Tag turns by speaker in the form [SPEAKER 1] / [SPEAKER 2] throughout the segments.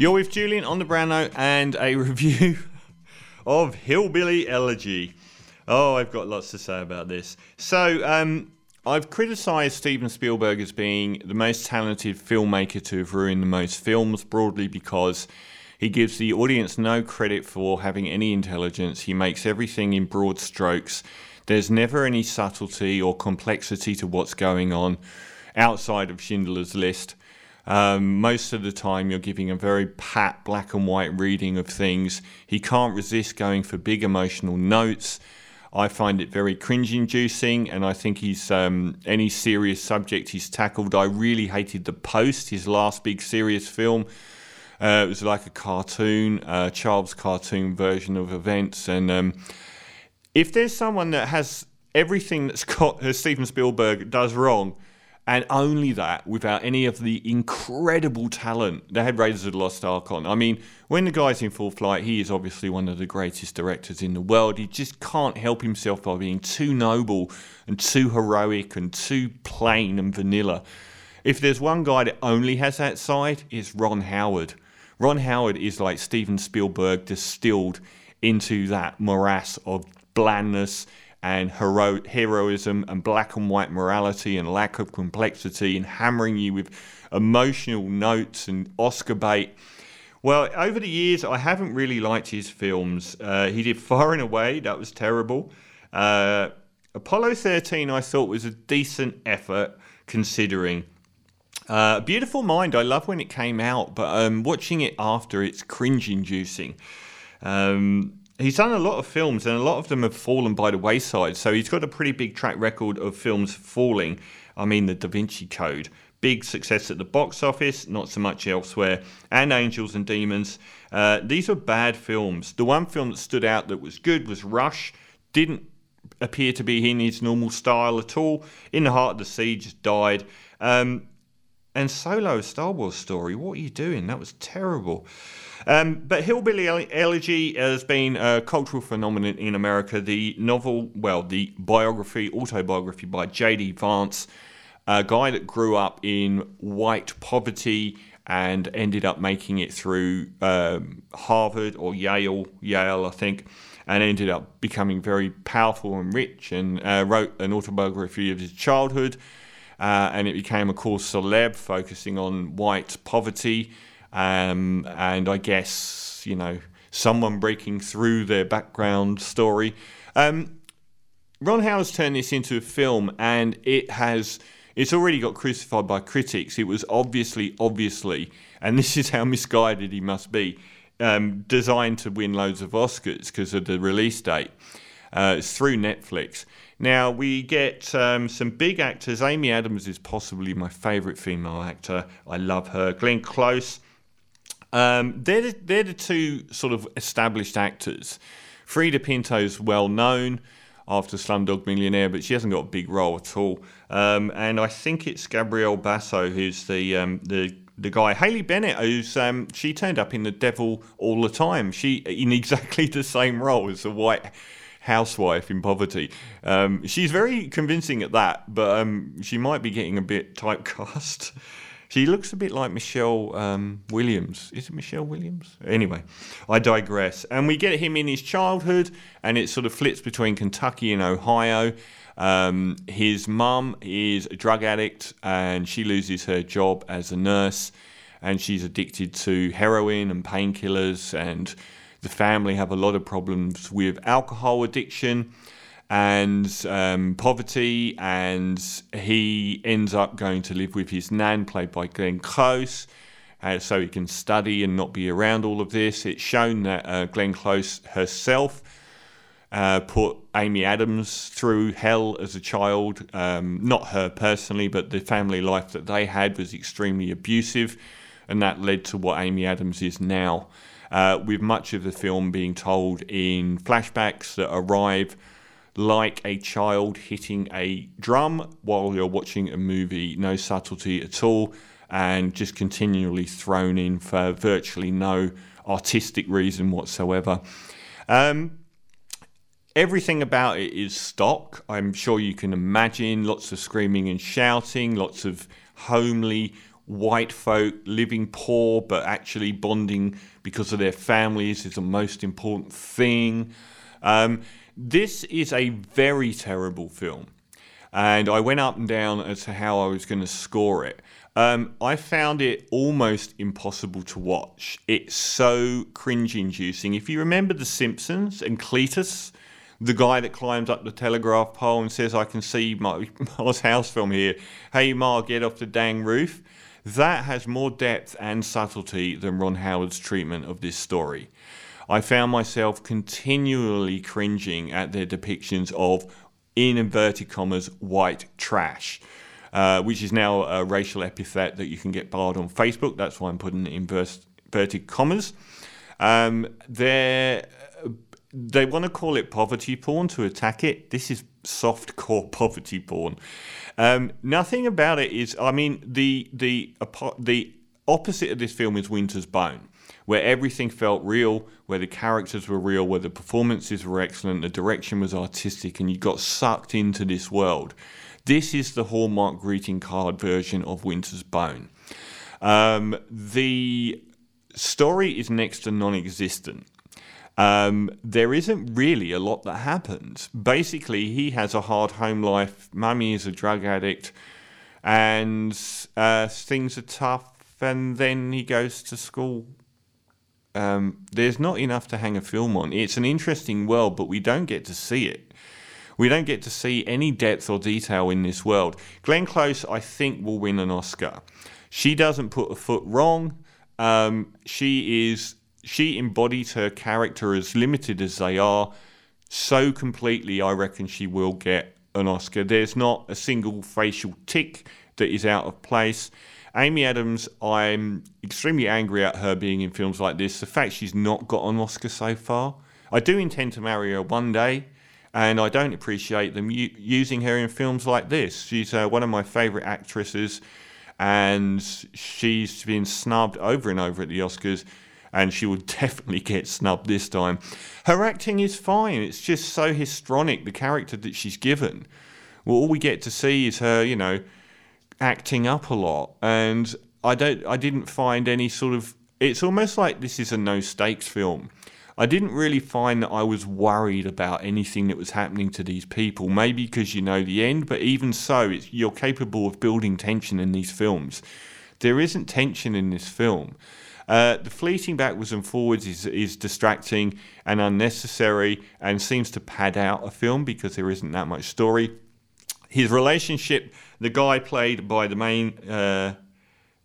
[SPEAKER 1] You're with Julian on the Brown note and a review of Hillbilly Elegy. Oh, I've got lots to say about this. So, um, I've criticised Steven Spielberg as being the most talented filmmaker to have ruined the most films, broadly because he gives the audience no credit for having any intelligence. He makes everything in broad strokes. There's never any subtlety or complexity to what's going on outside of Schindler's List. Um, most of the time, you're giving a very pat, black and white reading of things. He can't resist going for big emotional notes. I find it very cringe inducing, and I think he's um, any serious subject he's tackled. I really hated The Post, his last big serious film. Uh, it was like a cartoon, a child's cartoon version of events. And um, if there's someone that has everything that Scott, uh, Steven Spielberg does wrong, and only that without any of the incredible talent they had Raiders of the Lost Ark on. I mean, when the guy's in full flight, he is obviously one of the greatest directors in the world. He just can't help himself by being too noble and too heroic and too plain and vanilla. If there's one guy that only has that side, it's Ron Howard. Ron Howard is like Steven Spielberg distilled into that morass of blandness and hero- heroism and black and white morality and lack of complexity and hammering you with emotional notes and Oscar bait. Well, over the years, I haven't really liked his films. Uh, he did Far and Away, that was terrible. Uh, Apollo 13, I thought was a decent effort considering. Uh, Beautiful Mind, I love when it came out, but um, watching it after, it's cringe inducing. Um, he's done a lot of films, and a lot of them have fallen by the wayside. So he's got a pretty big track record of films falling. I mean, The Da Vinci Code, big success at the box office, not so much elsewhere, and Angels and Demons. Uh, these are bad films. The one film that stood out that was good was Rush. Didn't appear to be in his normal style at all. In the Heart of the Sea just died. Um, and Solo, Star Wars story, what are you doing? That was terrible. Um, but Hillbilly Elegy has been a cultural phenomenon in America. The novel, well, the biography, autobiography by J.D. Vance, a guy that grew up in white poverty and ended up making it through um, Harvard or Yale, Yale, I think, and ended up becoming very powerful and rich and uh, wrote an autobiography of his childhood. Uh, and it became a course celeb focusing on white poverty um, and I guess, you know, someone breaking through their background story. Um, Ron Howard's turned this into a film, and it has. It's already got crucified by critics. It was obviously, obviously, and this is how misguided he must be, um, designed to win loads of Oscars because of the release date. Uh, through Netflix. Now we get um, some big actors. Amy Adams is possibly my favourite female actor. I love her. Glenn Close um, they're, the, they're the two sort of established actors. Freida Pinto's well known after Slumdog Millionaire, but she hasn't got a big role at all. Um, and I think it's Gabriel Basso who's the um, the the guy. Haley Bennett, who's um, she turned up in The Devil all the time. She in exactly the same role as the white housewife in poverty. Um, she's very convincing at that, but um, she might be getting a bit typecast. She looks a bit like Michelle um, Williams. Is it Michelle Williams? Anyway, I digress. And we get him in his childhood, and it sort of flips between Kentucky and Ohio. Um, his mum is a drug addict, and she loses her job as a nurse, and she's addicted to heroin and painkillers, and the family have a lot of problems with alcohol addiction and um, poverty, and he ends up going to live with his nan, played by Glenn Close, uh, so he can study and not be around all of this. It's shown that uh, Glenn Close herself uh, put Amy Adams through hell as a child. Um, not her personally, but the family life that they had was extremely abusive, and that led to what Amy Adams is now. Uh, with much of the film being told in flashbacks that arrive like a child hitting a drum while you're watching a movie, no subtlety at all, and just continually thrown in for virtually no artistic reason whatsoever. Um, everything about it is stock. I'm sure you can imagine lots of screaming and shouting, lots of homely white folk living poor but actually bonding because of their families is the most important thing. Um, this is a very terrible film, and I went up and down as to how I was going to score it. Um, I found it almost impossible to watch. It's so cringe inducing. If you remember The Simpsons and Cletus, the guy that climbs up the telegraph pole and says, I can see my, house from here. Hey, Ma, get off the dang roof. That has more depth and subtlety than Ron Howard's treatment of this story. I found myself continually cringing at their depictions of, in inverted commas, white trash. Uh, which is now a racial epithet that you can get barred on Facebook. That's why I'm putting it in inverted commas. Um, they they want to call it poverty porn to attack it. This is soft core poverty porn. Um, nothing about it is. I mean, the the the opposite of this film is Winter's Bone, where everything felt real, where the characters were real, where the performances were excellent, the direction was artistic, and you got sucked into this world. This is the Hallmark greeting card version of Winter's Bone. Um, the story is next to non existent. Um, there isn't really a lot that happens. Basically, he has a hard home life. Mummy is a drug addict, and uh, things are tough. And then he goes to school. Um, there's not enough to hang a film on. It's an interesting world, but we don't get to see it. We don't get to see any depth or detail in this world. Glenn Close, I think, will win an Oscar. She doesn't put a foot wrong. Um, she is she embodies her character as limited as they are so completely. I reckon she will get an Oscar. There's not a single facial tick that is out of place. Amy Adams, I'm extremely angry at her being in films like this. The fact she's not got an Oscar so far. I do intend to marry her one day and I don't appreciate them u- using her in films like this. She's uh, one of my favourite actresses, and she's been snubbed over and over at the Oscars, and she will definitely get snubbed this time. Her acting is fine; it's just so histrionic the character that she's given. Well, all we get to see is her, you know, acting up a lot, and I don't, I didn't find any sort of. It's almost like this is a no stakes film I didn't really find that I was worried about anything that was happening to these people. Maybe because you know the end, but even so, you're capable of building tension in these films. There isn't tension in this film. Uh, the fleeting backwards and forwards is, is distracting and unnecessary and seems to pad out a film because there isn't that much story. His relationship, the guy played by the main uh,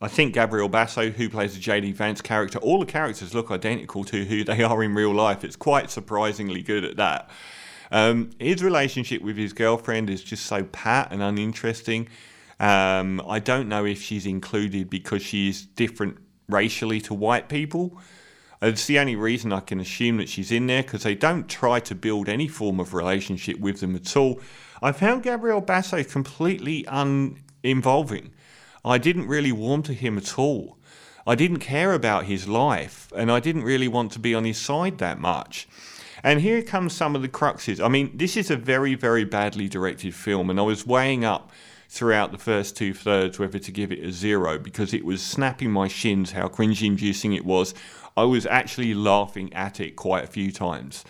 [SPEAKER 1] I think Gabriel Basso, who plays the JD Vance character, all the characters look identical to who they are in real life. It's quite surprisingly good at that. Um, his relationship with his girlfriend is just so pat and uninteresting. Um, I don't know if she's included because she's different racially to white people. It's the only reason I can assume that she's in there because they don't try to build any form of relationship with them at all. I found Gabriel Basso completely uninvolving. I didn't really warm to him at all. I didn't care about his life, and I didn't really want to be on his side that much. And here comes some of the cruxes. I mean, this is a very, very badly directed film, and I was weighing up throughout the first two thirds whether to give it a zero because it was snapping my shins how cringe inducing it was. I was actually laughing at it quite a few times.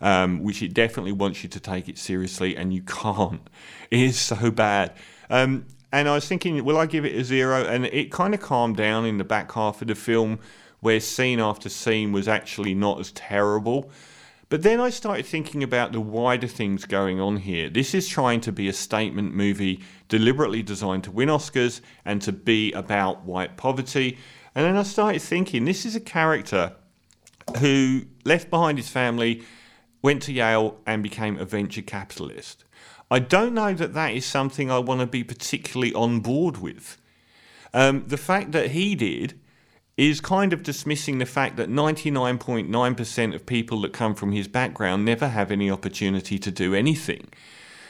[SPEAKER 1] Um, which it definitely wants you to take it seriously, and you can't. It is so bad. Um, and I was thinking, will I give it a zero? And it kind of calmed down in the back half of the film, where scene after scene was actually not as terrible. But then I started thinking about the wider things going on here. This is trying to be a statement movie deliberately designed to win Oscars and to be about white poverty. And then I started thinking this is a character who left behind his family, went to Yale, and became a venture capitalist. I don't know that that is something I want to be particularly on board with. Um, the fact that he did is kind of dismissing the fact that 99.9% of people that come from his background never have any opportunity to do anything.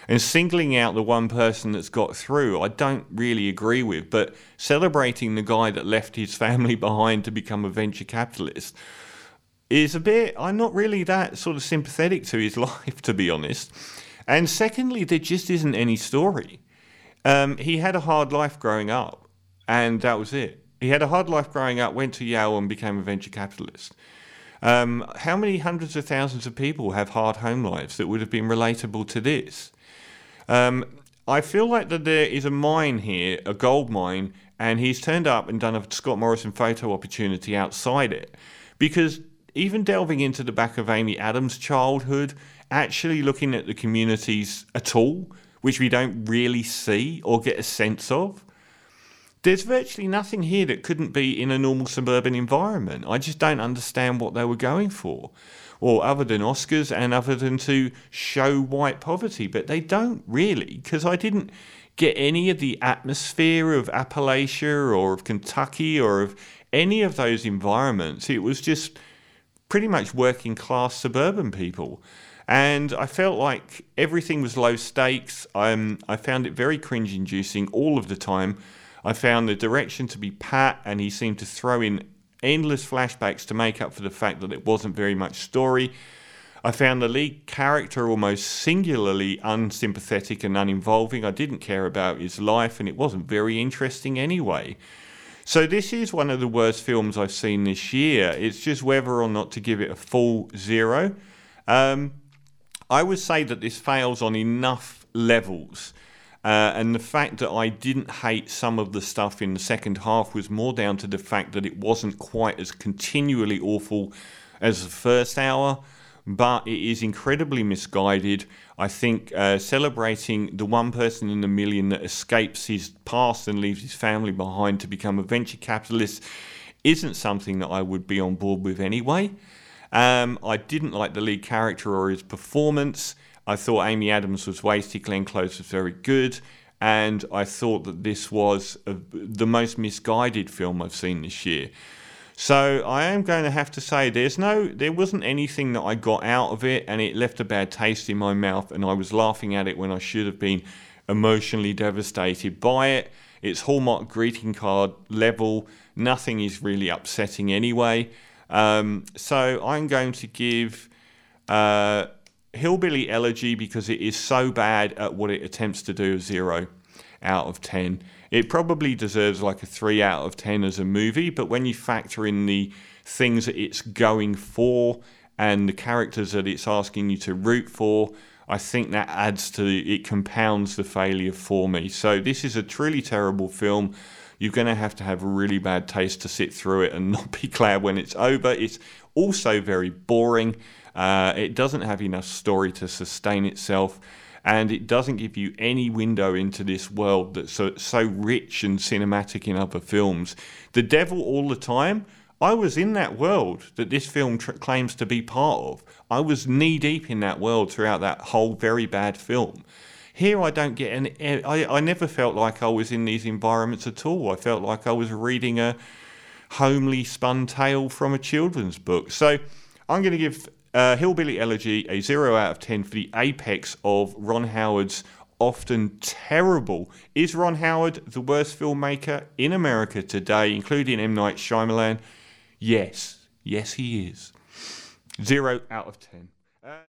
[SPEAKER 1] And singling out the one person that's got through, I don't really agree with, but celebrating the guy that left his family behind to become a venture capitalist is a bit, I'm not really that sort of sympathetic to his life, to be honest. And secondly, there just isn't any story. Um, he had a hard life growing up. and that was it. He had a hard life growing up, went to Yale, and became a venture capitalist. Um, how many hundreds of thousands of people have hard home lives that would have been relatable to this? Um, I feel like that there is a mine here, a gold mine, and he's turned up and done a Scott Morrison photo opportunity outside it. Because even delving into the back of Amy Adams' childhood, actually looking at the communities at all, which we don't really see or get a sense of, there's virtually nothing here that couldn't be in a normal suburban environment. I just don't understand what they were going for. Or other than Oscars and other than to show white poverty, but they don't really, because I didn't get any of the atmosphere of Appalachia or of Kentucky or of any of those environments. It was just pretty much working class suburban people. And I felt like everything was low stakes. Um, I found it very cringe inducing all of the time. I found the direction to be pat, and he seemed to throw in endless flashbacks to make up for the fact that it wasn't very much story. I found the lead character almost singularly unsympathetic and uninvolving. I didn't care about his life, and it wasn't very interesting anyway. So, this is one of the worst films I've seen this year. It's just whether or not to give it a full zero. Um, I would say that this fails on enough levels. Uh, and the fact that I didn't hate some of the stuff in the second half was more down to the fact that it wasn't quite as continually awful as the first hour, but it is incredibly misguided. I think uh, celebrating the one person in a million that escapes his past and leaves his family behind to become a venture capitalist isn't something that I would be on board with anyway. Um, I didn't like the lead character or his performance. I thought Amy Adams was wasted, Glenn Close was very good, and I thought that this was a, the most misguided film I've seen this year. So I am going to have to say there's no there wasn't anything that I got out of it and it left a bad taste in my mouth and I was laughing at it when I should have been emotionally devastated by it. It's Hallmark greeting card level. Nothing is really upsetting anyway. Um, so I'm going to give uh, Hillbilly Elegy because it is so bad at what it attempts to do zero out of 10. It probably deserves like a 3 out of 10 as a movie, but when you factor in the things that it's going for and the characters that it's asking you to root for, I think that adds to it compounds the failure for me. So this is a truly terrible film. You're going to have to have really bad taste to sit through it and not be glad when it's over. It's also very boring. Uh, it doesn't have enough story to sustain itself, and it doesn't give you any window into this world that's so, so rich and cinematic in other films. The Devil All the Time. I was in that world that this film tr- claims to be part of. I was knee deep in that world throughout that whole very bad film. Here, I don't get any. I, I never felt like I was in these environments at all. I felt like I was reading a homely spun tale from a children's book. So, I'm going to give uh, Hillbilly Elegy, a 0 out of 10 for the apex of Ron Howard's often terrible. Is Ron Howard the worst filmmaker in America today, including M. Night Shyamalan? Yes. Yes, he is. 0 out of 10. Uh,